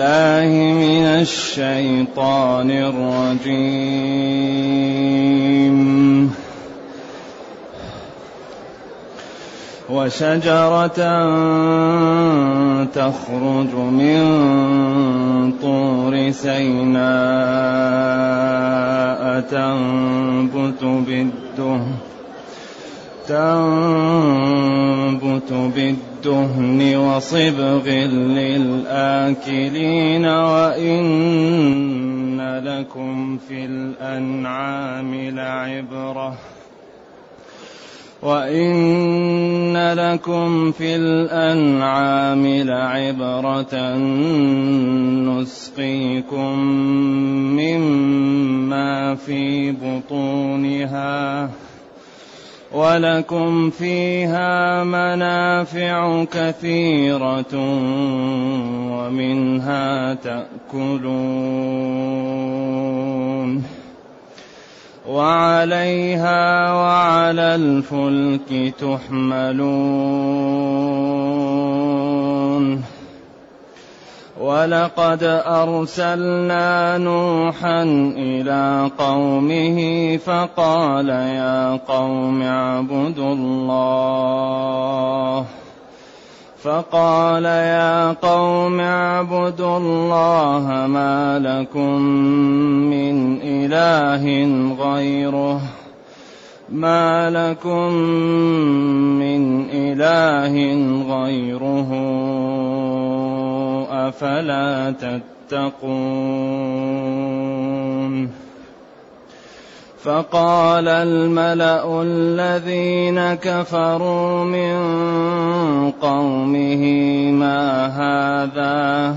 بالله من الشيطان الرجيم. وشجرة تخرج من طور سيناء تنبت بالدهن تنبت بالدهن. وصبغ للآكلين وإن لكم في الأنعام لعبرة وإن لكم في الأنعام لعبرة نسقيكم مما في بطونها ولكم فيها منافع كثيرة ومنها تأكلون وعليها وعلى الفلك تحملون ولقد أرسلنا نوحا إلى قومه فقال يا قوم اعبدوا الله. فقال يا قوم اعبدوا الله ما لكم من إله غيره. ما لكم من إله غيره. أفلا تتقون فقال الملأ الذين كفروا من قومه ما هذا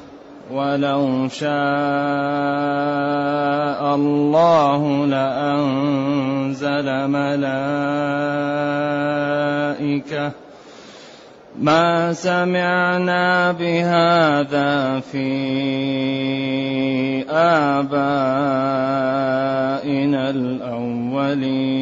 ولو شاء الله لأنزل ملائكة. ما سمعنا بهذا في آبائنا الأولين.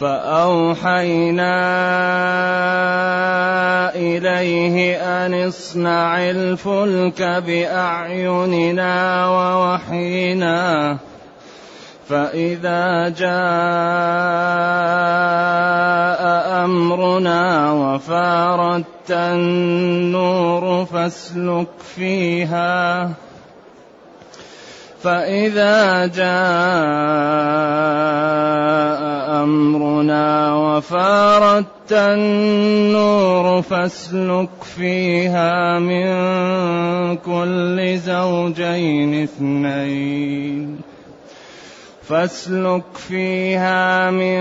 فأوحينا إليه أن اصنع الفلك بأعيننا ووحينا. فإذا جاء أمرنا وفاردت النور فاسلك فيها. فإذا جاء أمرنا وفاردت النور فاسلك فيها من كل زوجين اثنين. فاسلك فيها من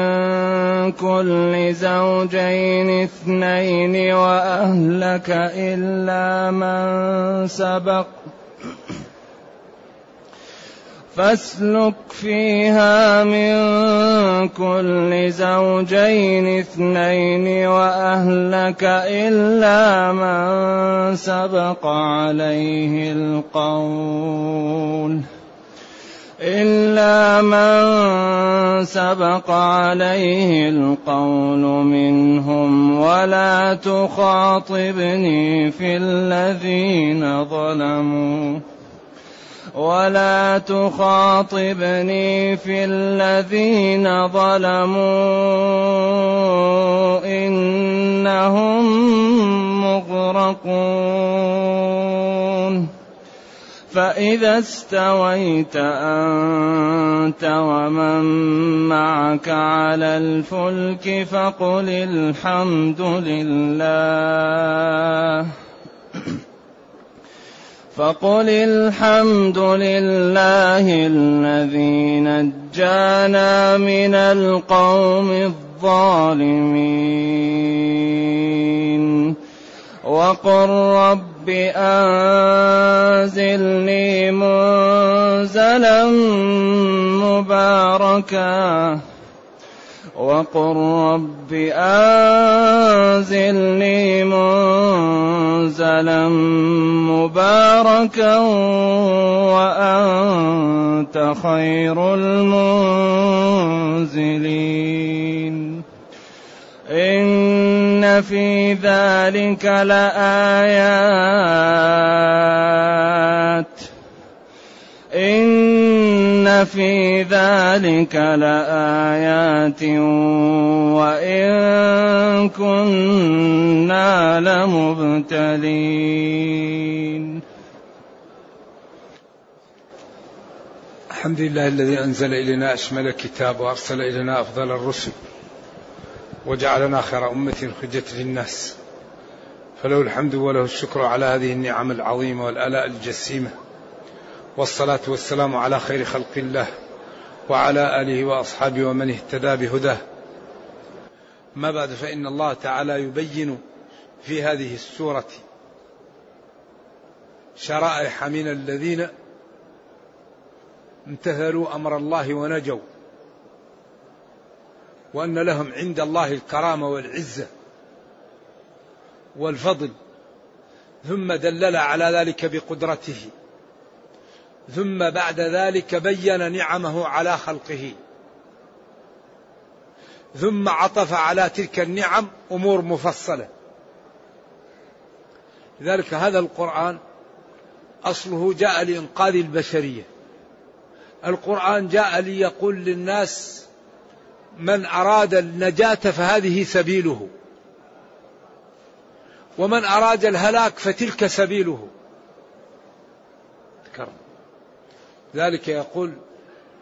كل زوجين اثنين وأهلك إلا من سبق فاسلك فيها من كل زوجين اثنين وأهلك إلا من سبق عليه القول. إلا من سبق عليه القول منهم ولا تخاطبني في الذين ظلموا. ولا تخاطبني في الذين ظلموا إنهم مغرقون فإذا استويت أنت ومن معك على الفلك فقل الحمد لله فقل الحمد لله الذي نجانا من القوم الظالمين. وقل رب أنزلني منزلا مباركا. وقل رب أنزلني منزلا مباركا وأنت خير المنزلين. إن في ذلك لآيات. إن في ذلك لآيات وإن كنا لمبتلين. الحمد لله الذي أنزل إلينا أشمل الكتاب وأرسل إلينا أفضل الرسل وجعلنا خير أمة خجت للناس. فله الحمد وله الشكر على هذه النعم العظيمة والآلاء الجسيمة. والصلاة والسلام على خير خلق الله وعلى آله وأصحابه ومن اهتدى بهداه. ما بعد فإن الله تعالى يبين في هذه السورة شرائح من الذين امتثلوا أمر الله ونجوا وأن لهم عند الله الكرامة والعزة والفضل ثم دلل على ذلك بقدرته. ثم بعد ذلك بين نعمه على خلقه. ثم عطف على تلك النعم أمور مفصلة. لذلك هذا القرآن أصله جاء لإنقاذ البشرية. القرآن جاء ليقول للناس من أراد النجاة فهذه سبيله. ومن أراد الهلاك فتلك سبيله. ذلك يقول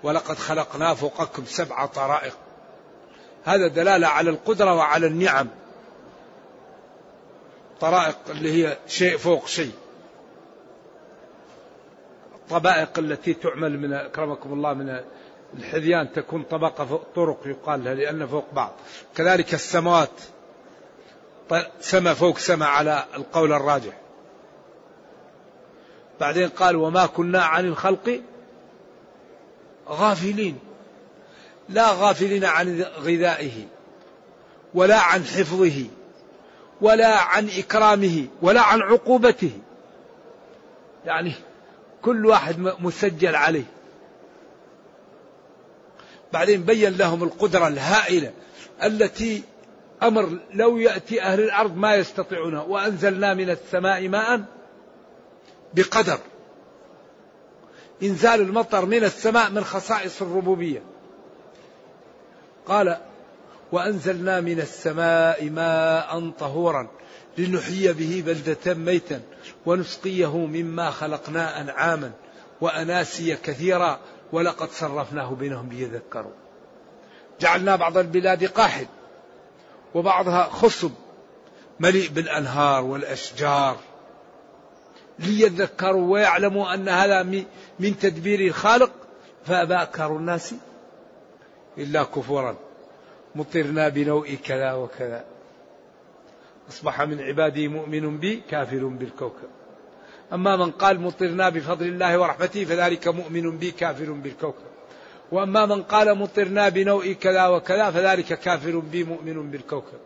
ولقد خلقنا فوقكم سبع طرائق. هذا دلالة على القدرة وعلى النعم. طرائق اللي هي شيء فوق شيء. الطبائق التي تعمل من أكرمكم الله من الحذيان تكون طبقة فوق طرق يقال لها لأن فوق بعض. كذلك السماوات. سما فوق سما على القول الراجح. بعدين قال وما كنا عن الخلق غافلين. لا غافلين عن غذائه ولا عن حفظه ولا عن إكرامه ولا عن عقوبته. يعني كل واحد مسجل عليه. بعدين بين لهم القدرة الهائلة التي أمر لو يأتي أهل الأرض ما يستطيعونها وأنزلنا من السماء ماء بقدر. إنزال المطر من السماء من خصائص الربوبية. قال وأنزلنا من السماء ماء طهورا لنحيي به بلدة ميتا ونسقيه مما خلقنا أنعاما وأناسيا كثيرا ولقد صرفناه بينهم ليذكروا. جعلنا بعض البلاد قاحل وبعضها خصب مليء بالأنهار والأشجار. ليذكروا ويعلموا أن هذا من تدبير الخالق. فأبى أكثر الناس إلا كفورا. مطرنا بنوء كذا وكذا. أصبح من عبادي مؤمن بي كافر بالكوكب. أما من قال مطرنا بفضل الله ورحمته فذلك مؤمن بي كافر بالكوكب. وأما من قال مطرنا بنوء كذا وكذا فذلك كافر بي مؤمن بالكوكب.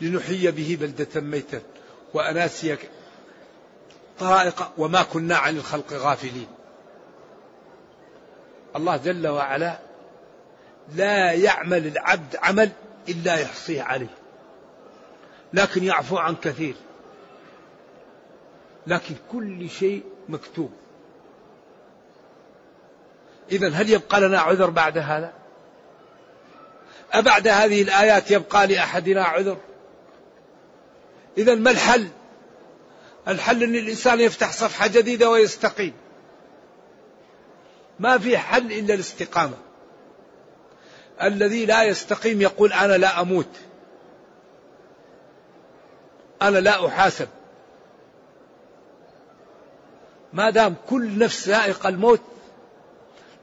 لنحيي به بلدة ميتا وأناسيا طرائق وما كنا عن الخلق غافلين. الله جل وعلا لا يعمل العبد عمل إلا يحصيه عليه لكن يعفو عن كثير لكن كل شيء مكتوب. إذا هل يبقى لنا عذر بعد هذا؟ أبعد هذه الآيات يبقى لأحدنا عذر؟ إذا ما الحل؟ الحل أن الإنسان يفتح صفحة جديدة ويستقيم. ما في حل إلا الاستقامة. الذي لا يستقيم يقول أنا لا أموت. أنا لا أحاسب. ما دام كل نفس ذائقة الموت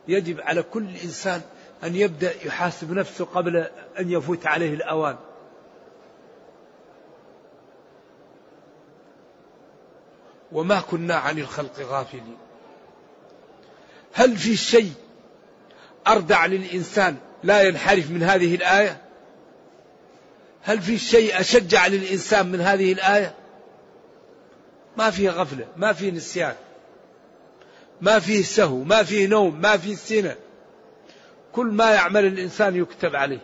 يجب على كل إنسان أن يبدأ يحاسب نفسه قبل أن يفوت عليه الأوان. وما كنا عن الخلق غافلين. هل في شيء أردع للإنسان لا ينحرف من هذه الآية؟ هل في شيء أشجع للإنسان من هذه الآية؟ ما فيه غفلة ما فيه نسيان ما فيه سهو ما فيه نوم ما فيه سنة. كل ما يعمل الإنسان يكتب عليه.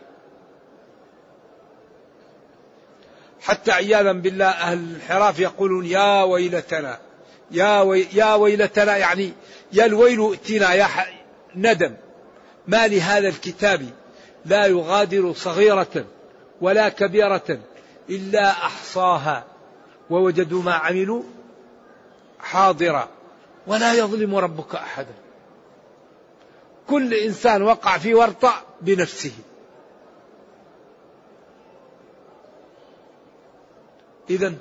حتى عياذا بالله أهل الانحراف يقولون يا ويلتنا يا, وي يا ويلتنا يعني يا الويل ائتنا يا ندم. ما لهذا الكتاب؟ لا يغادر صغيرة ولا كبيرة إلا أحصاها. ووجدوا ما عملوا؟ حاضرا. ولا يظلم ربك أحدا. كل إنسان وقع في ورطة بنفسه. إذا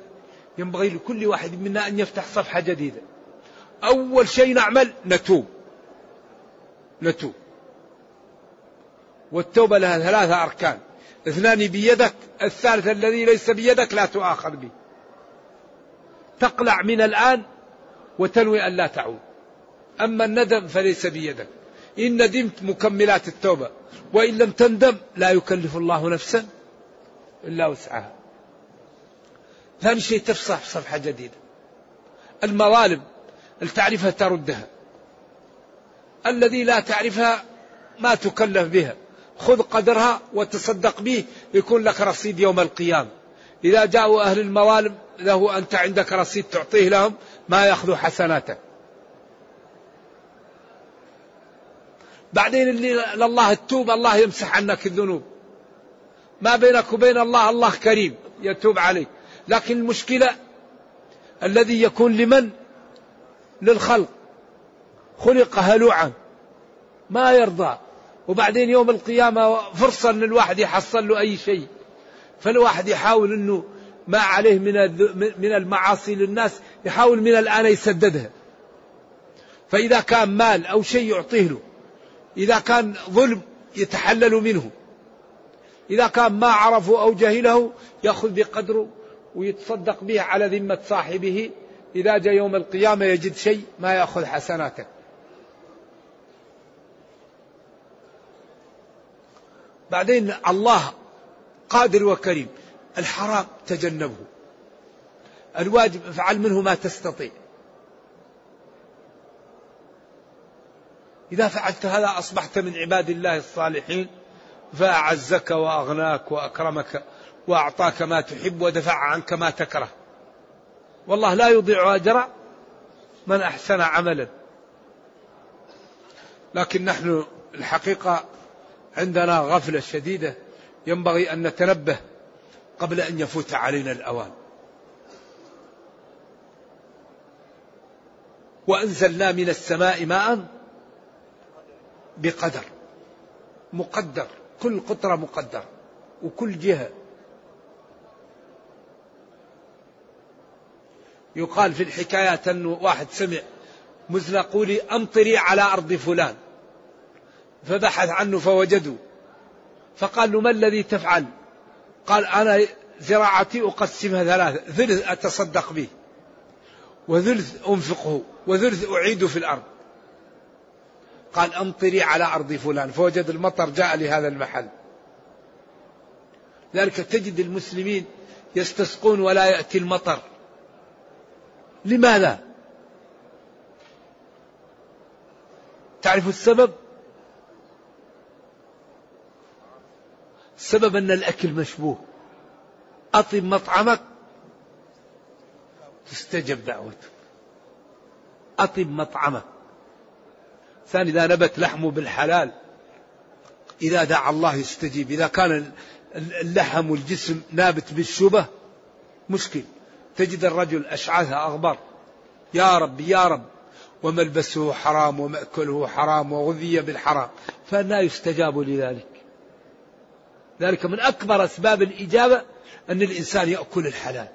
ينبغي لكل واحد منا أن يفتح صفحة جديدة. أول شيء نعمل نتوب. نتوب. والتوبة لها ثلاثة أركان. اثنان بيدك الثالث الذي ليس بيدك لا تؤاخذ به. تقلع من الآن وتنوي أن لا تعود. أما الندم فليس بيدك. إن ندمت مكملات التوبة. وإن لم تندم لا يكلف الله نفسا إلا وسعها. ثاني شيء تفصح صفحة جديدة. المظالم التعرفها تردها. الذي لا تعرفها ما تكلف بها. خذ قدرها وتصدق به يكون لك رصيد يوم القيامة. إذا جاءوا أهل المظالم له أنت عندك رصيد تعطيه لهم ما يأخذوا حسناتك بعدين اللي لله التوب الله يمسح عنك الذنوب. ما بينك وبين الله الله كريم يتوب عليك. لكن المشكلة الذي يكون لمن؟ للخلق. خلق هلوعا. ما يرضى. وبعدين يوم القيامة فرصة أن الواحد يحصل له أي شيء. فالواحد يحاول أنه ما عليه من من المعاصي للناس يحاول من الآن يسددها. فإذا كان مال أو شيء يعطيه له إذا كان ظلم يتحلل منه. إذا كان ما عرفه أو جهله يأخذ بقدره. ويتصدق به على ذمة صاحبه. إذا جاء يوم القيامة يجد شيء ما يأخذ حسناته. بعدين الله قادر وكريم. الحرام تجنبه. الواجب افعل منه ما تستطيع. إذا فعلت هذا أصبحت من عباد الله الصالحين. فأعزك وأغناك وأكرمك. وأعطاك ما تحب ودفع عنك ما تكره. والله لا يضيع أجر من أحسن عملا. لكن نحن الحقيقة عندنا غفلة شديدة ينبغي أن نتنبه قبل أن يفوت علينا الأوان. وأنزلنا من السماء ماء بقدر مقدر كل قطرة مقدر وكل جهة يقال في الحكايات أنه واحد سمع مزنة قولي أمطري على أرض فلان. فبحث عنه فوجدوا. فقال له ما الذي تفعل؟ قال أنا زراعتي أقسمها ثلاثة ثلث أتصدق به وثلث أنفقه وثلث أعيد في الأرض. قال أمطري على أرض فلان فوجد المطر جاء لهذا المحل. ذلك تجد المسلمين يستسقون ولا يأتي المطر. لماذا؟ تعرف السبب؟ السبب أن الأكل مشبوه. أطب مطعمك. تستجب دعوتك. أطب مطعمك. ثاني إذا نبت لحمه بالحلال إذا دعا الله يستجيب. إذا كان اللحم والجسم نابت بالشبه مشكل. تجد الرجل أشعث أغبر. يا رب يا رب. وملبسه حرام ومأكله حرام وغذي بالحرام. فأنا يستجاب لذلك. ذلك من أكبر أسباب الإجابة أن الإنسان يأكل الحلال.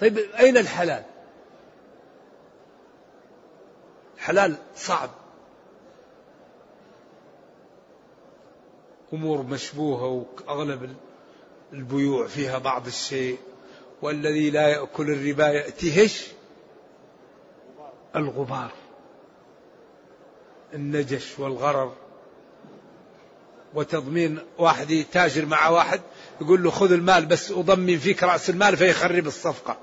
طيب أين الحلال؟ الحلال صعب. أمور مشبوهة وأغلب البيوع فيها بعض الشيء والذي لا يأكل الربا يأتيهش الغبار النجش والغرر. وتضمين واحد يتاجر مع واحد يقول له خذ المال بس أضمن فيك رأس المال فيخرب الصفقة.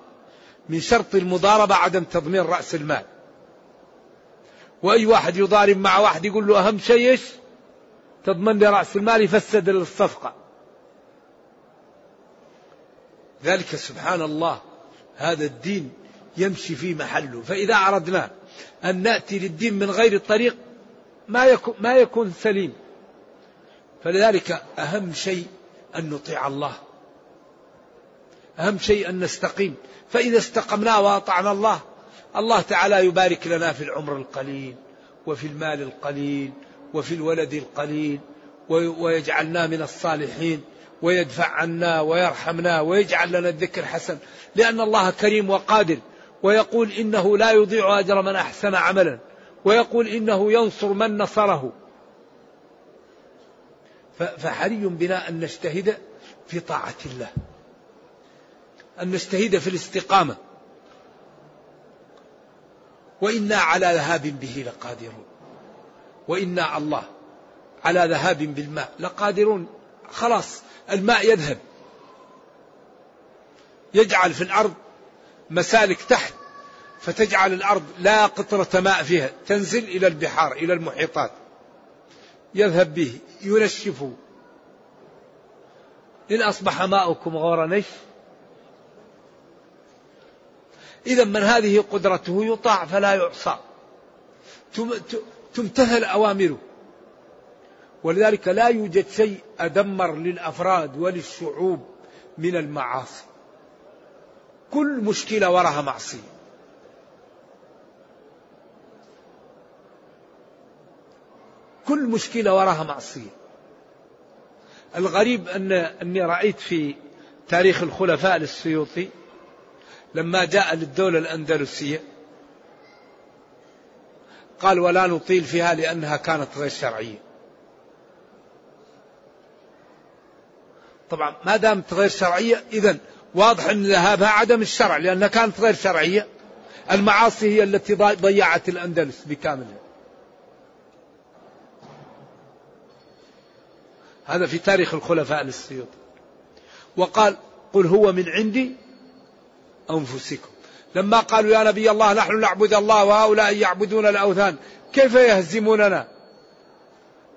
من شرط المضاربة عدم تضمين رأس المال. وأي واحد يضارب مع واحد يقول له أهم شيء إيش؟ تضمن لي رأس المال يفسد الصفقة. ذلك سبحان الله هذا الدين يمشي في محله. فإذا أردنا أن نأتي للدين من غير الطريق ما يكون, ما يكون سليم. فلذلك أهم شيء أن نطيع الله. أهم شيء أن نستقيم. فإذا استقمنا وأطعنا الله الله تعالى يبارك لنا في العمر القليل وفي المال القليل وفي الولد القليل ويجعلنا من الصالحين. ويدفع عنا ويرحمنا ويجعل لنا الذكر حسن. لأن الله كريم وقادر. ويقول إنه لا يضيع أجر من أحسن عملا. ويقول إنه ينصر من نصره. فحري بنا أن نجتهد في طاعة الله. أن نجتهد في الاستقامة. وإنا على ذهاب به لقادرون. وإنا الله على ذهاب بالماء لقادرون. خلاص الماء يذهب. يجعل في الأرض مسالك تحت فتجعل الأرض لا قطرة ماء فيها تنزل إلى البحار إلى المحيطات. يذهب به ينشفه إن أصبح ماؤكم غور نش إذا من هذه قدرته يطاع فلا يعصى. تمتثل أوامره. ولذلك لا يوجد شيء أدمر للأفراد وللشعوب من المعاصي. كل مشكلة وراها معصية. كل مشكلة وراها معصية. الغريب أن أني رأيت في تاريخ الخلفاء للسيوطي لما جاء للدولة الأندلسية قال ولا نطيل فيها لأنها كانت غير شرعية. طبعا ما دامت غير شرعية إذا واضح أن ذهابها عدم الشرع لأنها كانت غير شرعية. المعاصي هي التي ضيعت الأندلس بكاملها هذا في تاريخ الخلفاء للسيوطي وقال قل هو من عندي أنفسكم. لما قالوا يا نبي الله نحن نعبد الله وهؤلاء يعبدون الأوثان كيف يهزموننا؟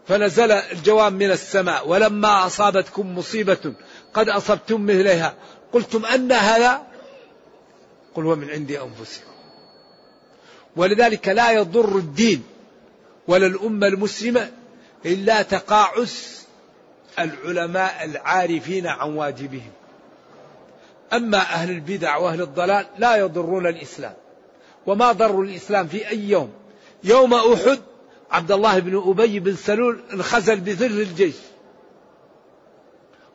فنزل الجواب من السماء ولما أصابتكم مصيبة قد أصبتم مثلها قلتم أن هذا قل هو من عند أنفسكم. ولذلك لا يضر الدين ولا الأمة المسلمة إلا تقاعس العلماء العارفين عن واجبهم. أما أهل البدع وأهل الضلال لا يضرون الإسلام. وما ضروا الإسلام في أي يوم؟ يوم أحد عبد الله بن أبي بن سلول انخزل بذل الجيش.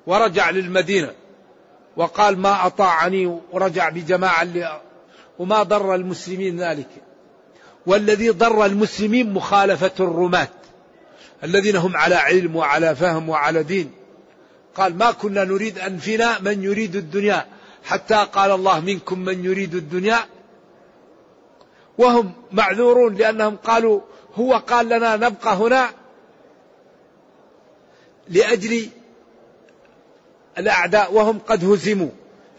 ورجع للمدينة وقال ما أطاعني ورجع بجماعة اللي وما ضر المسلمين ذلك. والذي ضر المسلمين مخالفة الرماة الذين هم على علم وعلى فهم وعلى دين. قال ما كنا نريد أن فينا من يريد الدنيا حتى قال الله منكم من يريد الدنيا. وهم معذورون لأنهم قالوا هو قال لنا نبقى هنا لأجل الأعداء وهم قد هزموا.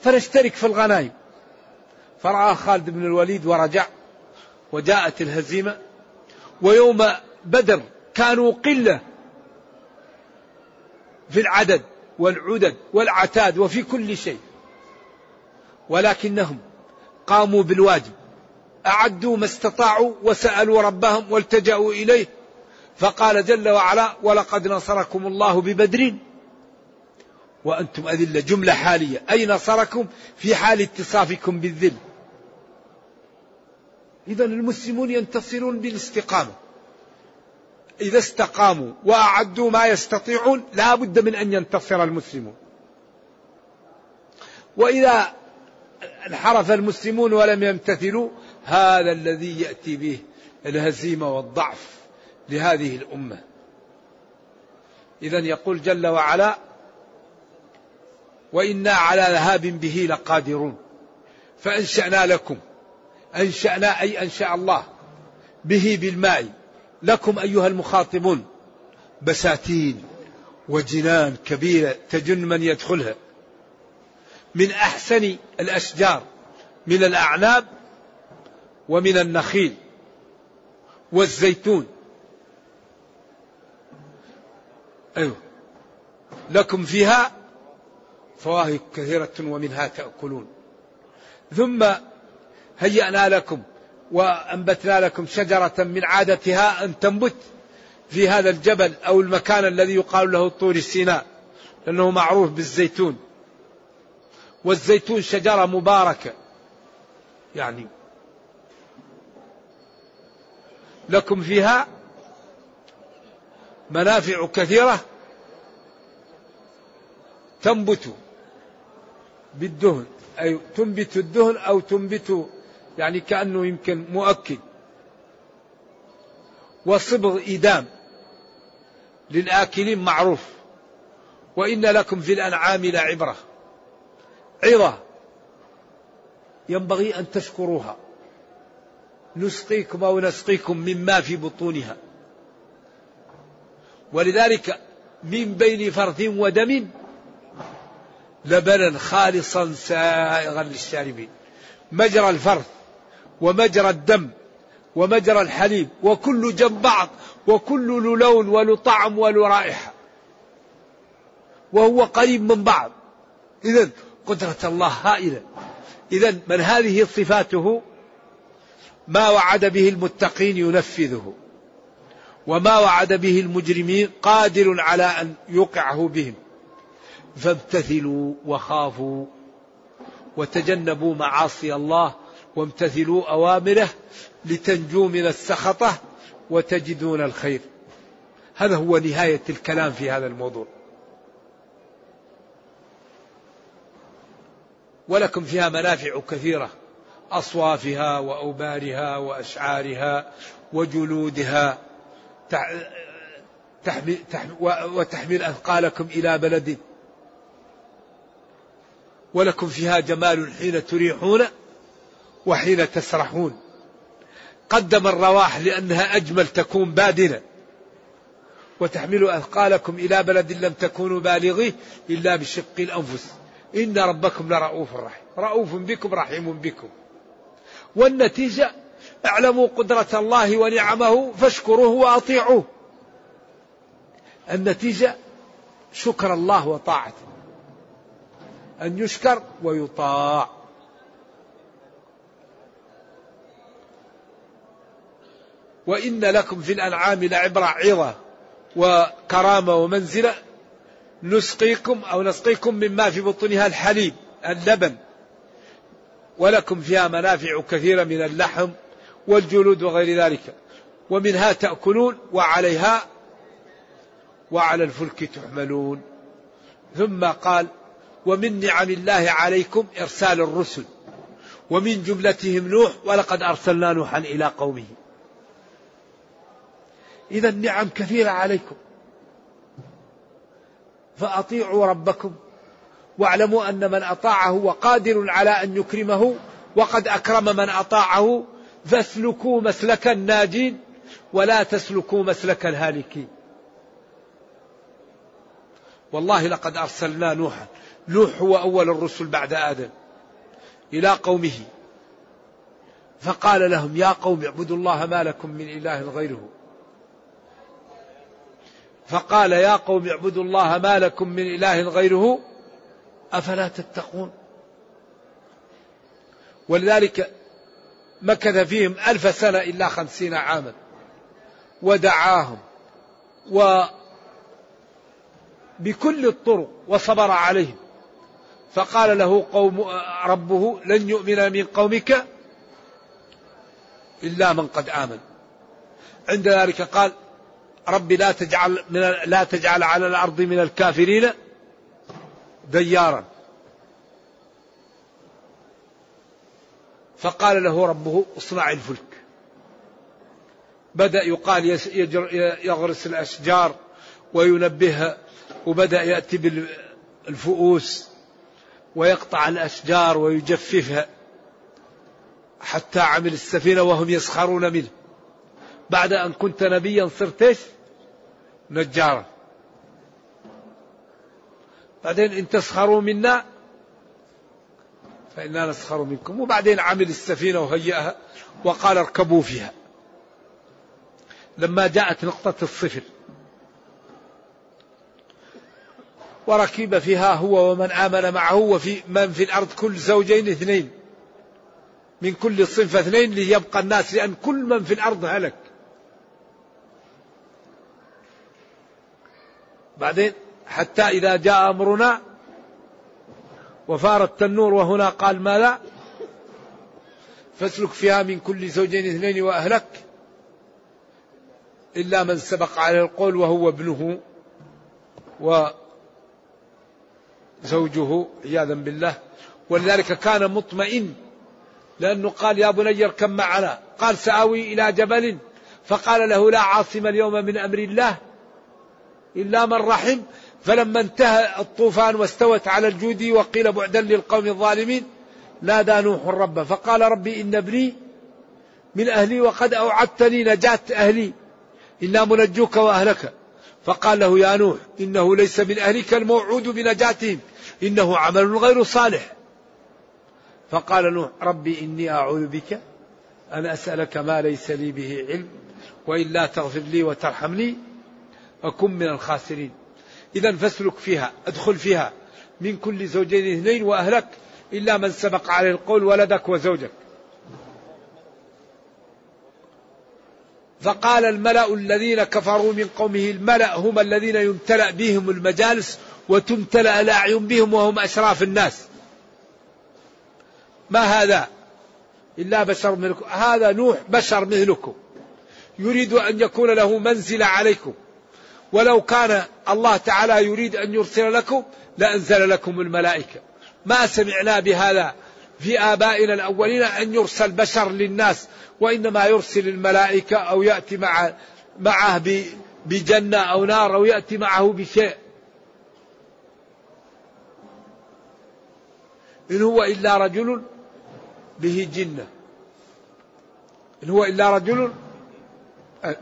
فنشترك في الغنائم. فرأى خالد بن الوليد ورجع وجاءت الهزيمة. ويوم بدر كانوا قلة في العدد والعدد والعتاد وفي كل شيء. ولكنهم قاموا بالواجب. أعدوا ما استطاعوا وسألوا ربهم والتجأوا إليه. فقال جل وعلا ولقد نصركم الله ببدر وأنتم أذلة. جملة حالية. أي نصركم؟ في حال اتصافكم بالذل. إذا المسلمون ينتصرون بالاستقامة. إذا استقاموا وأعدوا ما يستطيعون لا بد من أن ينتصر المسلمون. وإذا انحرف المسلمون ولم يمتثلوا هذا الذي يأتي به الهزيمة والضعف لهذه الأمة. إذا يقول جل وعلا وإنا على ذهاب به لقادرون فأنشأنا لكم. أنشأنا أي أنشأ الله به بالماء. لكم أيها المخاطبون بساتين وجنان كبيرة تجن من يدخلها. من أحسن الأشجار من الأعناب ومن النخيل والزيتون. أيوه. لكم فيها فواكه كثيرة ومنها تأكلون. ثم هيأنا لكم وأنبتنا لكم شجرة من عادتها أن تنبت في هذا الجبل أو المكان الذي يقال له طور السيناء لأنه معروف بالزيتون. والزيتون شجرة مباركة. يعني لكم فيها منافع كثيرة تنبت بالدهن أي تنبت الدهن أو تنبت يعني كأنه يمكن مؤكد وصبغ إدام للآكلين معروف. وإن لكم في الأنعام لعبرة عظة ينبغي أن تشكروها. نسقيكم أو نسقيكم مما في بطونها. ولذلك من بين فرث ودم لبنا خالصا سائغا للشاربين. مجرى الفرث ومجرى الدم ومجرى الحليب وكل جنب بعض وكل له لون وله طعم وله رائحة وهو قريب من بعض. إذا قدرة الله هائلة. إذا من هذه صفاته ما وعد به المتقين ينفذه. وما وعد به المجرمين قادر على أن يوقعه بهم. فامتثلوا وخافوا وتجنبوا معاصي الله وامتثلوا أوامره لتنجوا من السخطة وتجدون الخير. هذا هو نهاية الكلام في هذا الموضوع. ولكم فيها منافع كثيرة. أصوافها وأوبارها وأشعارها وجلودها. تحمل وتحمل أثقالكم إلى بلد. ولكم فيها جمال حين تريحون وحين تسرحون. قدم الرواح لأنها أجمل تكون بادنة. وتحملوا أثقالكم إلى بلد لم تكونوا بالغيه إلا بشق الأنفس. إن ربكم لرؤوف رحيم. رؤوف بكم رحيم بكم. والنتيجة اعلموا قدرة الله ونعمه فاشكروه وأطيعوه. النتيجة شكر الله وطاعته. أن يشكر ويطاع. وإن لكم في الأنعام لعبرة عظة وكرامة ومنزلة نسقيكم أو نسقيكم مما في بطونها الحليب اللبن. ولكم فيها منافع كثيرة من اللحم والجلود وغير ذلك. ومنها تأكلون وعليها وعلى الفلك تحملون. ثم قال ومن نعم الله عليكم إرسال الرسل. ومن جملتهم نوح ولقد أرسلنا نوحا إلى قومه. إذا النعم كثيرة عليكم. فأطيعوا ربكم. واعلموا أن من أطاعه وقادر على أن يكرمه وقد أكرم من أطاعه. فاسلكوا مسلك الناجين ولا تسلكوا مسلك الهالكين. والله لقد أرسلنا نوحا. نوح هو أول الرسل بعد آدم إلى قومه. فقال لهم يا قوم اعبدوا الله ما لكم من إله غيره. فقال يا قوم اعبدوا الله ما لكم من إله غيره. أفلا تتقون؟ ولذلك مكث فيهم ألف سنة إلا خمسين عاما. ودعاهم. بكل الطرق وصبر عليهم. فقال له قوم ربه لن يؤمن من قومك إلا من قد آمن. عند ذلك قال رب لا تجعل من لا تجعل على الأرض من الكافرين ديارا. فقال له ربه اصنع الفلك. بدأ يقال يغرس الأشجار وينبهها وبدأ يأتي بالفؤوس ويقطع الأشجار ويجففها حتى عمل السفينة وهم يسخرون منه. بعد أن كنت نبيا صرت؟ نجارا. بعدين إن تسخروا منا فإنا نسخر منكم. وبعدين عمل السفينة وهيئها وقال اركبوا فيها. لما جاءت نقطة الصفر. وركب فيها هو ومن آمن معه وفي من في الأرض كل زوجين اثنين. من كل صنف اثنين ليبقى الناس لأن كل من في الأرض هلك. بعدين حتى إذا جاء أمرنا وفار التنور وهنا قال ما لا فاسلك فيها من كل زوجين اثنين وأهلك إلا من سبق على القول وهو ابنه وزوجه عياذا بالله. ولذلك كان مطمئن لأنه قال يا بني اركب معنا. قال سآوي إلى جبل فقال له لا عاصم اليوم من أمر الله إلا من رحم. فلما انتهى الطوفان واستوت على الجود وقيل بعدا للقوم الظالمين نادى نوح ربه فقال ربي إن ابني من أهلي وقد أوعدتني نجاة أهلي إلا منجوك وأهلك. فقال له يا نوح إنه ليس من أهلك الموعود بنجاتهم إنه عمل غير صالح. فقال نوح ربي إني أعوذ بك أن أسألك ما ليس لي به علم وإلا تغفر لي وترحمني أكن من الخاسرين. إذا فاسلك فيها أدخل فيها. من كل زوجين اثنين وأهلك إلا من سبق عليه القول ولدك وزوجك. فقال الملأ الذين كفروا من قومه الملأ هم الذين يمتلأ بهم المجالس وتمتلأ الأعين بهم وهم أشراف الناس. ما هذا؟ إلا بشر مثلكم. هذا نوح بشر مثلكم. يريد أن يكون له منزل عليكم. ولو كان الله تعالى يريد أن يرسل لكم لأنزل لكم الملائكة. ما سمعنا بهذا في آبائنا الأولين أن يرسل بشر للناس وإنما يرسل الملائكة أو يأتي مع معه بجنة أو نار أو يأتي معه بشيء. إن هو إلا رجل به جنة. إن هو إلا رجل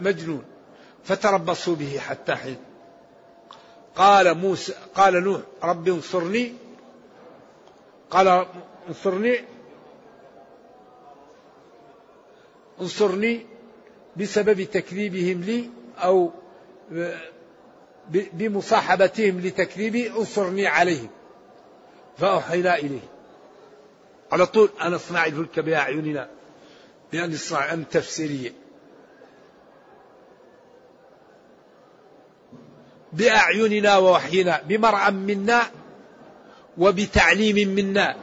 مجنون. فتربصوا به حتى حين. قال موسى قال نوح رب انصرني. قال انصرني. انصرني بسبب تكذيبهم لي أو بمصاحبتهم لتكذيبي انصرني عليهم. فأوحينا إليه. على طول أنا أصنع الفلك بأعيننا بأن يصنع أن تفسيرية. بأعيننا ووحينا بمرعى منا وبتعليم منا.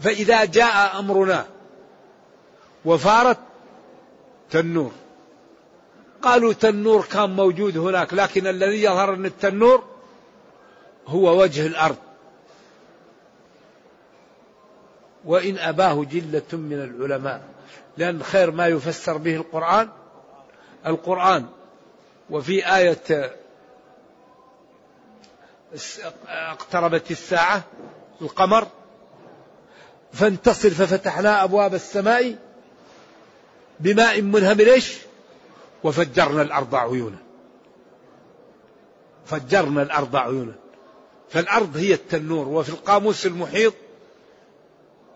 فإذا جاء أمرنا وفارت تنور. قالوا تنور كان موجود هناك لكن الذي يظهر أن التنور هو وجه الأرض. وإن أباه جلة من العلماء لأن خير ما يفسر به القرآن القرآن وفي آية اقتربت الساعة القمر فانتصر ففتحنا أبواب السماء بماء منهمر إيش؟ وفجرنا الأرض عيونا. فجرنا الأرض عيونا. فالأرض هي التنور وفي القاموس المحيط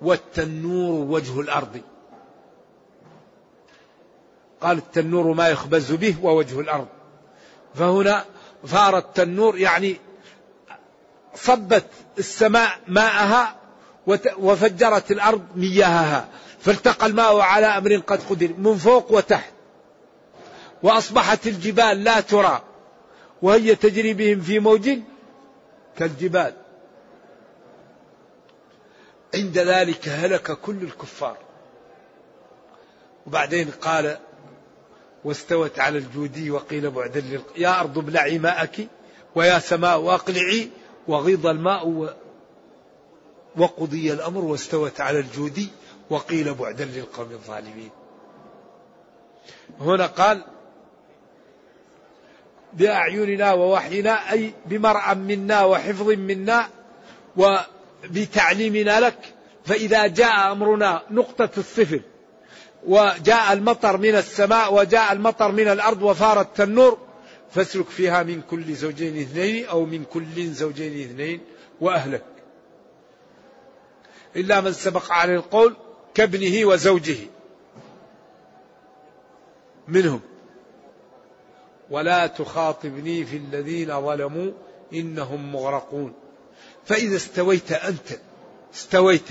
والتنور وجه الأرض. قال التنور ما يخبز به ووجه الأرض. فهنا فار التنور يعني صبت السماء ماءها وفجرت الأرض مياهها فالتقى الماء على أمر قد قدر من فوق وتحت. وأصبحت الجبال لا ترى وهي تجري بهم في موج كالجبال. عند ذلك هلك كل الكفار. وبعدين قال واستوت على الجودي وقيل بعدا للق... يا أرض ابلعي ماءك ويا سماء أقلعي وغيض الماء و... وقضي الأمر واستوت على الجودي وقيل بعدا للقوم الظالمين. هنا قال بأعيننا ووحينا أي بمرأى منا وحفظ منا وبتعليمنا لك فإذا جاء أمرنا نقطة الصفر. وجاء المطر من السماء وجاء المطر من الأرض وفار التنور فاسلك فيها من كل زوجين اثنين أو من كل زوجين اثنين وأهلك. إلا من سبق عليه القول كابنه وزوجه منهم. ولا تخاطبني في الذين ظلموا إنهم مغرقون. فإذا استويت أنت استويت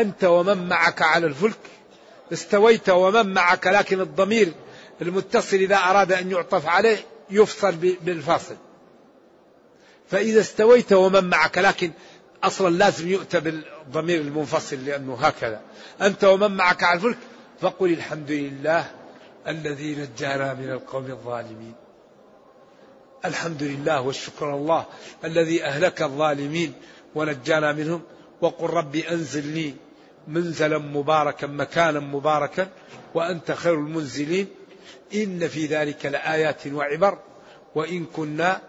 أنت ومن معك على الفلك. استويت ومن معك لكن الضمير المتصل إذا أراد أن يعطف عليه يفصل بالفاصل. فإذا استويت ومن معك لكن أصلا لازم يؤتى بالضمير المنفصل لأنه هكذا. أنت ومن معك على الفلك فقل الحمد لله الذي نجانا من القوم الظالمين. الحمد لله والشكر الله الذي أهلك الظالمين ونجانا منهم وقل ربي أنزلني منزلا مباركا مكانا مباركا وأنت خير المنزلين. إن في ذلك لآيات وعبر وإن كنا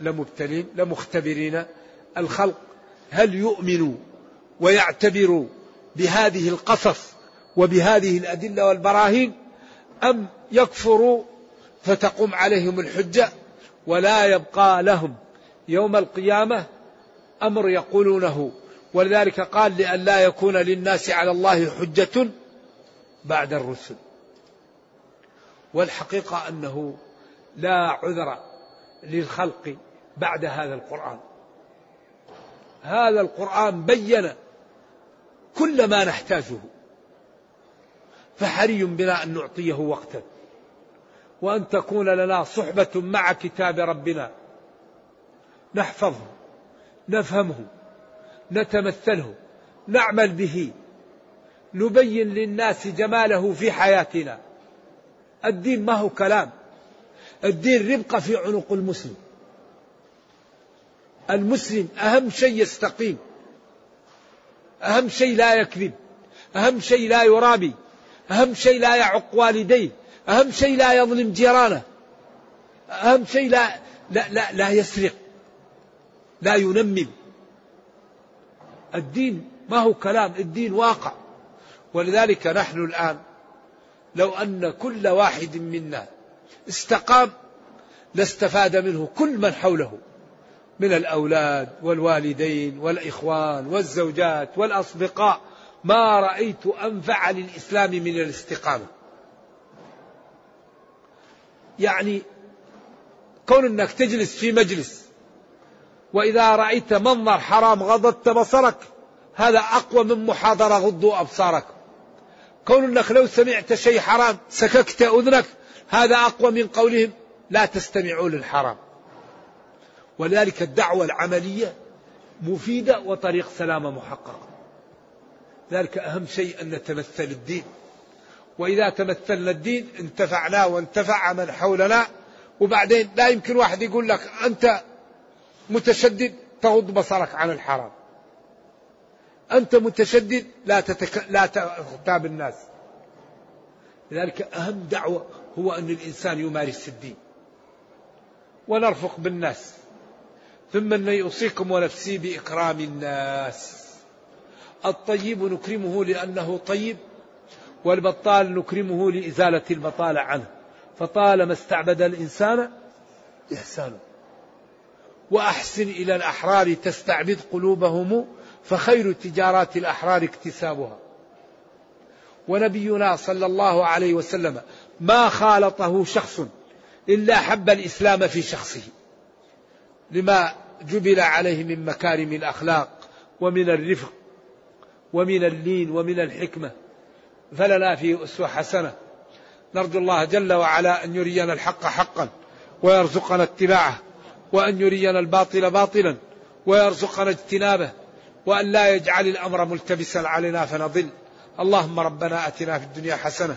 لمبتلين لمختبرين الخلق. هل يؤمنوا ويعتبروا بهذه القصص وبهذه الأدلة والبراهين أم يكفروا فتقوم عليهم الحجة ولا يبقى لهم يوم القيامة أمر يقولونه ولذلك قال لأن لا يكون للناس على الله حجة بعد الرسل. والحقيقة أنه لا عذر للخلق بعد هذا القرآن. هذا القرآن بين كل ما نحتاجه. فحري بنا أن نعطيه وقتا. وأن تكون لنا صحبة مع كتاب ربنا. نحفظه نفهمه. نتمثله نعمل به نبين للناس جماله في حياتنا. الدين ما هو كلام الدين ربقة في عنق المسلم. المسلم أهم شيء يستقيم أهم شيء لا يكذب أهم شيء لا يرابي أهم شيء لا يعق والديه أهم شيء لا يظلم جيرانه أهم شيء لا لا لا, لا يسرق لا ينمم. الدين ما هو كلام الدين واقع. ولذلك نحن الآن لو أن كل واحد منا استقام لاستفاد منه كل من حوله من الأولاد والوالدين والإخوان والزوجات والأصدقاء. ما رأيت أنفع للإسلام من الاستقامة. يعني كون أنك تجلس في مجلس وإذا رأيت منظر حرام غضضت بصرك هذا أقوى من محاضرة غضوا أبصاركم كون أنك لو سمعت شيء حرام سككت أذنك هذا أقوى من قولهم لا تستمعوا للحرام. ولذلك الدعوة العملية مفيدة وطريق سلامة محقق ذلك أهم شيء أن نتمثل الدين. وإذا تمثلنا الدين انتفعنا وانتفع من حولنا. وبعدين لا يمكن واحد يقول لك أنت متشدد تغض بصرك عن الحرام. أنت متشدد لا تتك... لا تغتاب الناس. لذلك أهم دعوة هو أن الإنسان يمارس الدين. ونرفق بالناس. ثم أن يوصيكم ونفسي بإكرام الناس. الطيب نكرمه لأنه طيب والبطال نكرمه لإزالة البطالة عنه. فطالما استعبد الإنسان إحسانه. وأحسن إلى الأحرار تستعبد قلوبهم فخير تجارات الأحرار اكتسابها. ونبينا صلى الله عليه وسلم ما خالطه شخص إلا حب الإسلام في شخصه لما جبل عليه من مكارم الأخلاق ومن الرفق ومن اللين ومن الحكمة. فلنا فيه أسوة حسنة. نرجو الله جل وعلا أن يرينا الحق حقا ويرزقنا اتباعه. وأن يرينا الباطل باطلا ويرزقنا اجتنابه وأن لا يجعل الأمر ملتبسا علينا فنضل. اللهم ربنا أتنا في الدنيا حسنة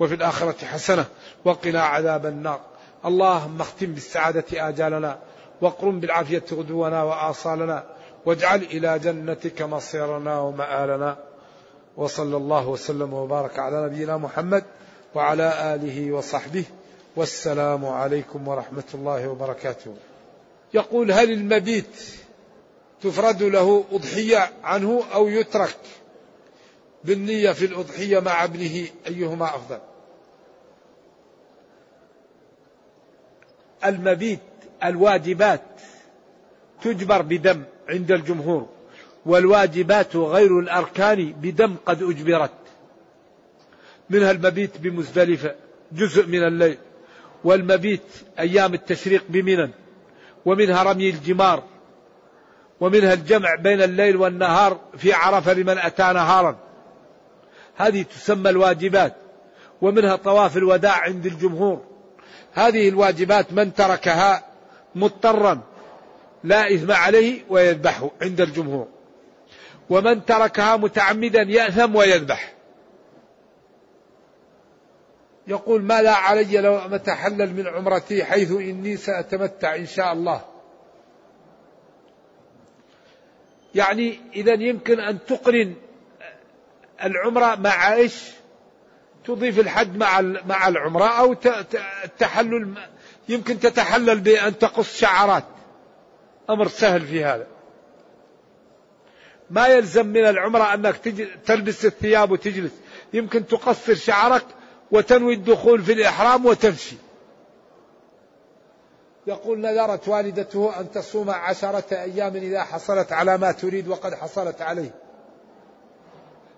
وفي الآخرة حسنة وقنا عذاب النار. اللهم اختم بالسعادة آجالنا واقرم بالعافية غدونا وآصالنا واجعل إلى جنتك مصيرنا ومآلنا. وصلى الله وسلم وبارك على نبينا محمد وعلى آله وصحبه. والسلام عليكم ورحمة الله وبركاته. يقول هل المبيت تفرد له أضحية عنه أو يترك بالنية في الأضحية مع ابنه أيهما أفضل؟ المبيت الواجبات تجبر بدم عند الجمهور والواجبات غير الأركان بدم قد أجبرت. منها المبيت بمزدلفة جزء من الليل والمبيت أيام التشريق بمنى ومنها رمي الجمار ومنها الجمع بين الليل والنهار في عرفة لمن أتى نهارا. هذه تسمى الواجبات ومنها طواف الوداع عند الجمهور. هذه الواجبات من تركها مضطرا لا إثم عليه ويذبحه عند الجمهور. ومن تركها متعمدا يأثم ويذبح. يقول ما لا علي لو أتحلل من عمرتي حيث إني سأتمتع إن شاء الله. يعني إذا يمكن أن تقرن العمرة مع إيش؟ تضيف الحج مع مع العمرة أو التحلل يمكن تتحلل بأن تقص شعرات. أمر سهل في هذا. ما يلزم من العمرة أنك تلبس الثياب وتجلس. يمكن تقصر شعرك وتنوي الدخول في الإحرام وتمشي. يقول نذرت والدته أن تصوم عشرة أيام إذا حصلت على ما تريد وقد حصلت عليه.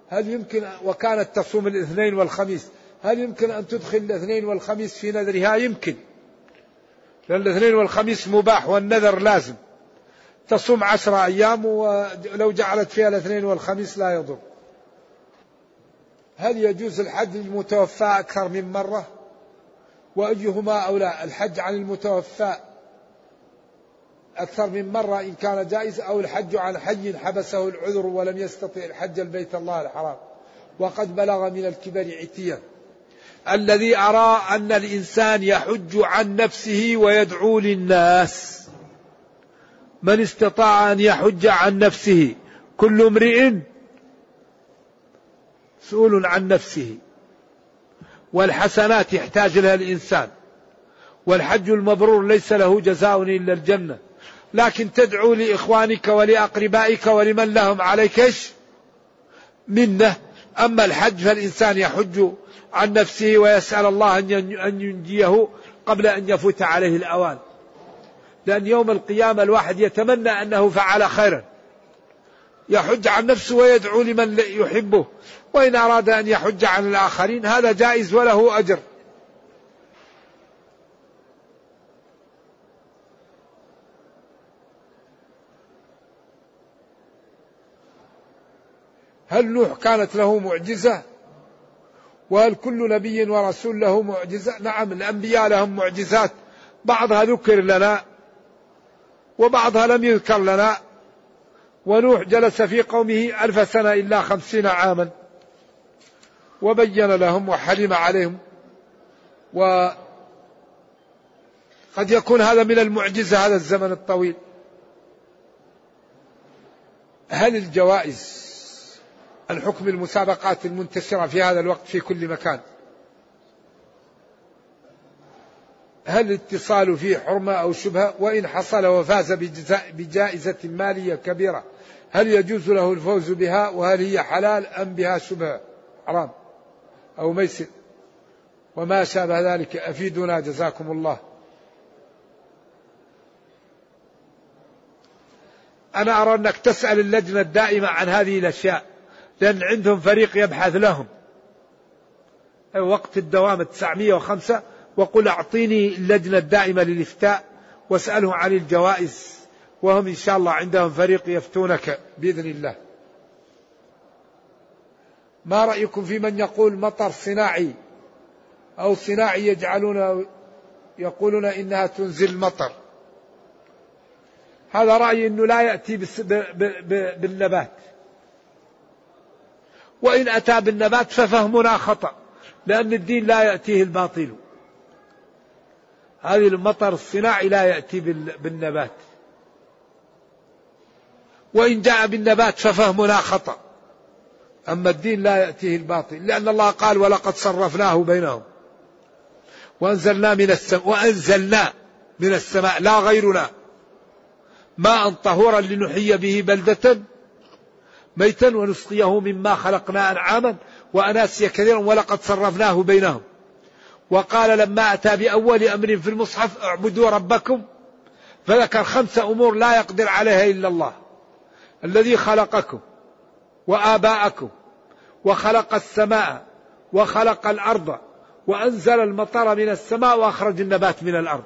هل يمكن وكانت تصوم الاثنين والخميس؟ هل يمكن أن تدخل الاثنين والخميس في نذرها؟ يمكن. لأن الاثنين والخميس مباح والنذر لازم. تصوم عشرة أيام ولو جعلت فيها الاثنين والخميس لا يضر. هل يجوز الحج للمتوفى أكثر من مرة؟ وأيهما أولى الحج عن المتوفى أكثر من مرة إن كان جائز أو الحج عن حي حبسه العذر ولم يستطع الحج البيت الله الحرام؟ وقد بلغ من الكبر عتيا. الذي أرى أن الإنسان يحج عن نفسه ويدعو للناس. من استطاع أن يحج عن نفسه؟ كل امرئ مسؤول عن نفسه. والحسنات يحتاج لها الإنسان. والحج المبرور ليس له جزاء إلا الجنة. لكن تدعو لإخوانك ولأقربائك ولمن لهم عليك إيش؟ منة. أما الحج فالإنسان يحج عن نفسه ويسأل الله أن ينجيه قبل أن يفوت عليه الأوان. لأن يوم القيامة الواحد يتمنى أنه فعل خيرا. يحج عن نفسه ويدعو لمن يحبه. وإن أراد أن يحج عن الآخرين هذا جائز وله أجر. هل نوح كانت له معجزة؟ وهل كل نبي ورسول له معجزة؟ نعم الأنبياء لهم معجزات. بعضها ذكر لنا وبعضها لم يذكر لنا. ونوح جلس في قومه ألف سنة إلا خمسين عاما. وبين لهم وحلم عليهم. وقد يكون هذا من المعجزة هذا الزمن الطويل. هل الجوائز الحكم المسابقات المنتشرة في هذا الوقت في كل مكان هل الاتصال فيه حرمة أو شبهة؟ وإن حصل وفاز بجائزة مالية كبيرة هل يجوز له الفوز بها؟ وهل هي حلال أم بها شبهة؟ حرام. أو ميسر. وما شابه ذلك. أفيدنا جزاكم الله. أنا أرى أنك تسأل اللجنة الدائمة عن هذه الأشياء لأن عندهم فريق يبحث لهم. وقت الدوام 905 وقل أعطيني اللجنة الدائمة للإفتاء واسأله عن الجوائز وهم إن شاء الله عندهم فريق يفتونك بإذن الله. ما رأيكم في من يقول مطر صناعي أو صناعي يجعلون يقولون إنها تنزل المطر هذا رأيي أنه لا يأتي بالنبات. وإن أتى بالنبات ففهمنا خطأ لأن الدين لا يأتيه الباطل. هذه المطر الصناعي لا يأتي بالنبات. وإن جاء بالنبات ففهمنا خطأ. أما الدين لا يأتيه الباطل لأن الله قال ولقد صرفناه بينهم وأنزلنا من السماء وأنزلنا من السماء لا غيرنا ماء طهورا لنحيي به بلدة ميتا ونسقيه مما خلقنا أنعاما وأناسيا كثيرا ولقد صرفناه بينهم وقال لما أتى بأول أمر في المصحف اعبدوا ربكم فذكر خمس أمور لا يقدر عليها إلا الله الذي خلقكم وآباءكم وخلق السماء وخلق الأرض وأنزل المطر من السماء وأخرج النبات من الأرض.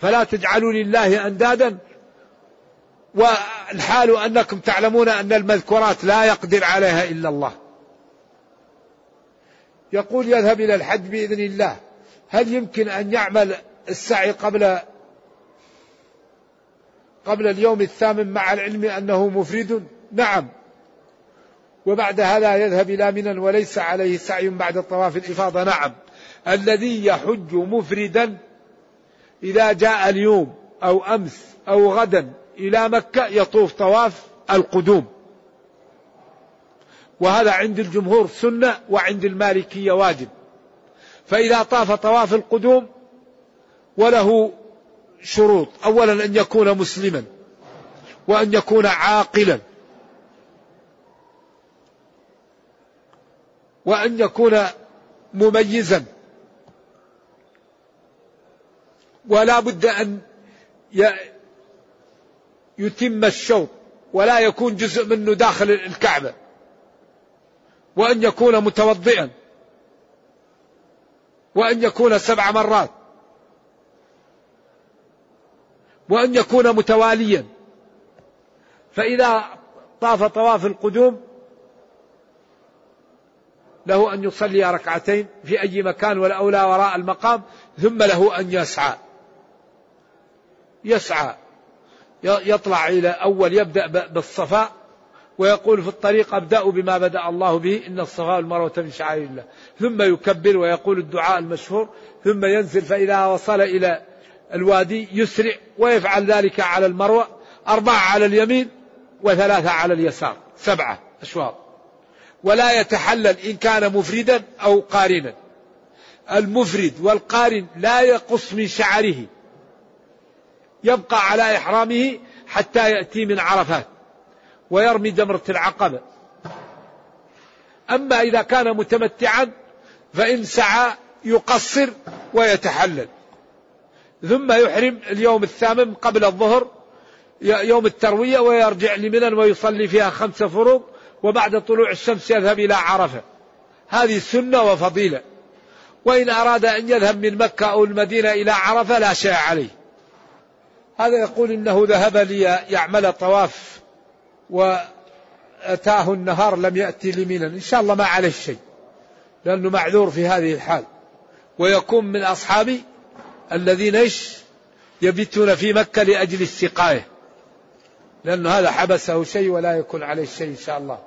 فلا تجعلوا لله أندادا. والحال أنكم تعلمون أن المذكورات لا يقدر عليها إلا الله. يقول يذهب إلى الحج بإذن الله. هل يمكن أن يعمل السعي قبل قبل اليوم الثامن مع العلم أنه مفرد؟ نعم. وبعد هذا يذهب إلى منى وليس عليه سعي بعد طواف الإفاضة. نعم. الذي يحج مفردا إذا جاء اليوم أو أمس أو غدا إلى مكة يطوف طواف القدوم. وهذا عند الجمهور سنة وعند المالكية واجب. فإذا طاف طواف القدوم وله شروط. أولا أن يكون مسلما وأن يكون عاقلا. وأن يكون مميزا. ولا بد أن يتم الشوط ولا يكون جزء منه داخل الكعبة. وأن يكون متوضئا. وأن يكون سبع مرات. وأن يكون متواليا. فإذا طاف طواف القدوم له أن يصلي ركعتين في أي مكان والأولى وراء المقام ثم له أن يسعى. يسعى. يطلع إلى أول يبدأ بالصفاء ويقول في الطريق أبدأ بما بدأ الله به إن الصفاء والمروة من شعائر الله. ثم يكبر ويقول الدعاء المشهور ثم ينزل فإذا وصل إلى الوادي يسرع ويفعل ذلك على المروة أربعة على اليمين وثلاثة على اليسار سبعة أشواط. ولا يتحلل إن كان مفردا أو قارنا. المفرد والقارن لا يقص من شعره. يبقى على إحرامه حتى يأتي من عرفات ويرمي جمرة العقبة. أما إذا كان متمتعا فإن سعى يقصر ويتحلل. ثم يحرم اليوم الثامن قبل الظهر يوم التروية ويرجع لمنى ويصلي فيها خمس فروض وبعد طلوع الشمس يذهب إلى عرفة. هذه سنة وفضيلة. وإن أراد أن يذهب من مكة أو المدينة إلى عرفة لا شيء عليه. هذا يقول إنه ذهب ليعمل طواف وأتاه النهار لم يأتي لمنا إن شاء الله ما عليه شيء لأنه معذور في هذه الحال. ويكون من أصحابي الذين إيش؟ يبيتون في مكة لأجل السقاية لأن هذا حبسه شيء ولا يكون عليه شيء إن شاء الله.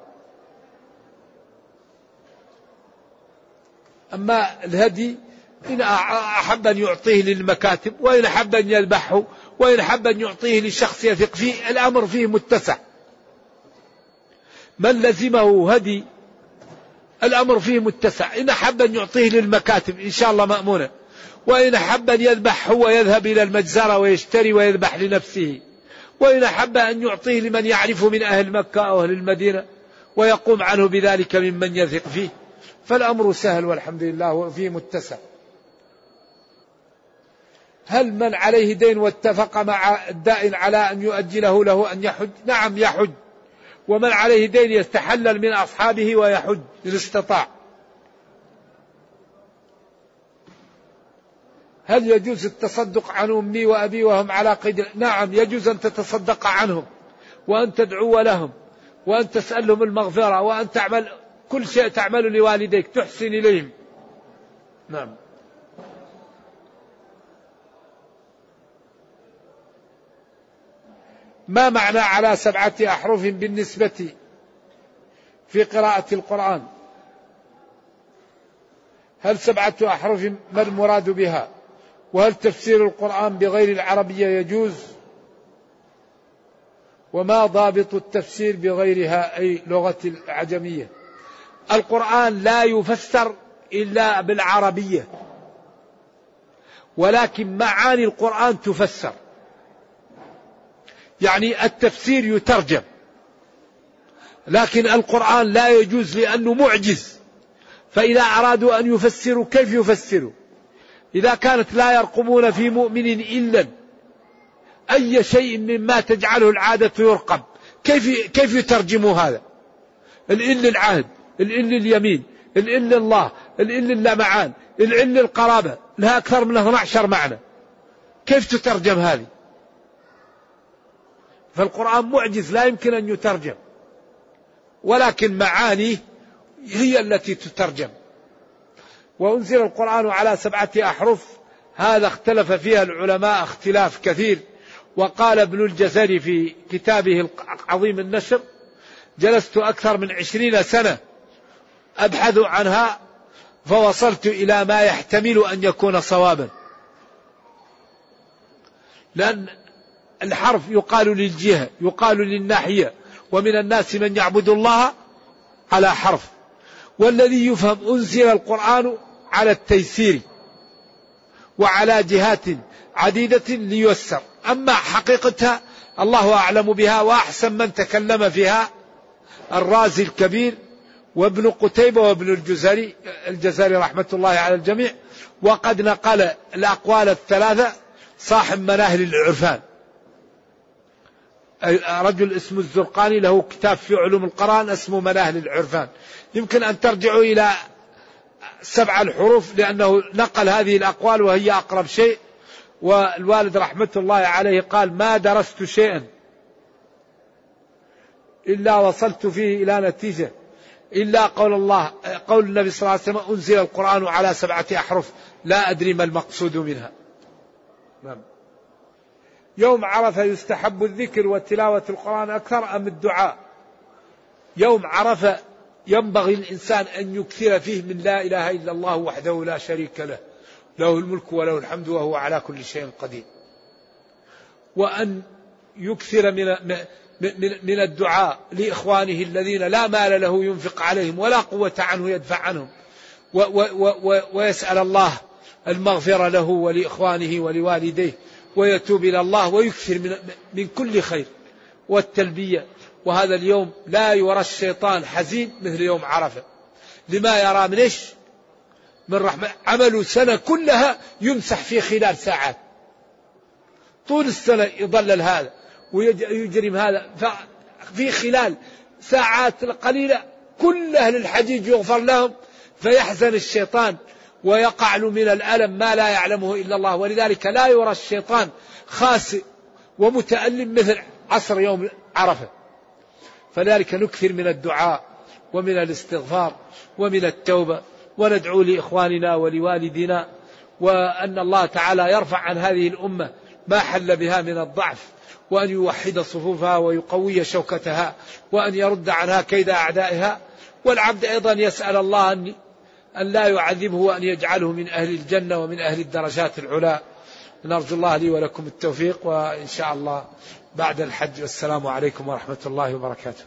أما الهدي إن أحب أن يعطيه للمكاتب وإن أحب أن يذبحه وإن أحب أن يعطيه لشخص يثق فيه الأمر فيه متسع. من لزمه هدي الأمر فيه متسع. إن أحب أن يعطيه للمكاتب إن شاء الله مأمونة. وإن أحب أن يذبح هو يذهب إلى المجزرة ويشتري ويذبح لنفسه. وإن أحب أن يعطيه لمن يعرف من أهل مكة أو أهل المدينة ويقوم عنه بذلك ممن يثق فيه. فالأمر سهل والحمد لله وفيه متسع. هل من عليه دين واتفق مع الدائن على أن يؤجله له أن يحج؟ نعم يحج. ومن عليه دين يستحلل من أصحابه ويحج إن استطاع. هل يجوز التصدق عن أمي وأبي وهم على قيد؟ نعم يجوز أن تتصدق عنهم وأن تدعو لهم وأن تسألهم المغفرة وأن تعمل كل شيء تعمل لوالديك تحسن إليهم. نعم. ما معنى على سبعة أحرف بالنسبة في قراءة القرآن؟ هل سبعة أحرف ما المراد بها؟ وهل تفسير القرآن بغير العربية يجوز؟ وما ضابط التفسير بغيرها أي لغة العجمية؟ القرآن لا يفسر إلا بالعربية. ولكن معاني القرآن تفسر. يعني التفسير يترجم. لكن القرآن لا يجوز لأنه معجز. فإذا أرادوا أن يفسروا كيف يفسروا؟ إذا كانت لا يرقبون في مؤمن إلا أي شيء مما تجعله العادة يرقب. كيف كيف يترجموا هذا؟ الإل العهد، الإل اليمين، الإل الله، الإل اللمعان، الإل القرابة، لها أكثر من 12 معنى. كيف تترجم هذه؟ فالقرآن معجز لا يمكن أن يترجم. ولكن معانيه هي التي تترجم. وأنزل القرآن على سبعة أحرف هذا اختلف فيها العلماء اختلاف كثير وقال ابن الجزري في كتابه عظيم النشر جلست أكثر من عشرين سنة أبحث عنها فوصلت إلى ما يحتمل أن يكون صوابا. لأن الحرف يقال للجهة يقال للناحية ومن الناس من يعبد الله على حرف. والذي يفهم أنزل القرآن على التيسير وعلى جهات عديدة ليسر أما حقيقتها الله أعلم بها وأحسن من تكلم فيها الرازي الكبير وابن قتيبة وابن الجزري الجزري رحمة الله على الجميع. وقد نقل الأقوال الثلاثة صاحب مناهل العرفان. رجل اسمه الزرقاني له كتاب في علوم القرآن اسمه مناهل العرفان. يمكن أن ترجعوا إلى سبع الحروف لأنه نقل هذه الأقوال وهي أقرب شيء. والوالد رحمة الله عليه قال ما درست شيئا إلا وصلت فيه إلى نتيجة. إلا قول الله قول النبي صلى الله عليه وسلم أنزل القرآن على سبعة أحرف لا أدري ما المقصود منها. نعم. يوم عرفة يستحب الذكر وتلاوة القرآن أكثر أم الدعاء؟ يوم عرفة ينبغي الإنسان أن يكثر فيه من لا إله إلا الله وحده لا شريك له له الملك وله الحمد وهو على كل شيء قدير. وأن يكثر من من الدعاء لإخوانه الذين لا مال له ينفق عليهم ولا قوة عنه يدفع عنهم. ويسأل الله المغفرة له ولإخوانه ولوالديه ويتوب إلى الله ويكثر من, من كل خير والتلبية. وهذا اليوم لا يرى الشيطان حزين مثل يوم عرفة. لما يرى من إيش؟ من رحمة. عمل سنة كلها يمسح في خلال ساعات. طول السنة يضلل هذا. ويجرم هذا في خلال ساعات قليلة كل أهل الحجيج يغفر لهم فيحزن الشيطان ويقع له من الألم ما لا يعلمه إلا الله. ولذلك لا يرى الشيطان خاسئ ومتألم مثل عصر يوم عرفة. فلذلك نكثر من الدعاء ومن الاستغفار ومن التوبة. وندعو لإخواننا ولوالدنا وأن الله تعالى يرفع عن هذه الأمة ما حل بها من الضعف. وأن يوحد صفوفها ويقوي شوكتها وأن يرد عنها كيد أعدائها والعبد أيضا يسأل الله أن أن لا يعذبه وأن يجعله من أهل الجنة ومن أهل الدرجات العلى. نرجو الله لي ولكم التوفيق وإن شاء الله بعد الحج والسلام عليكم ورحمة الله وبركاته.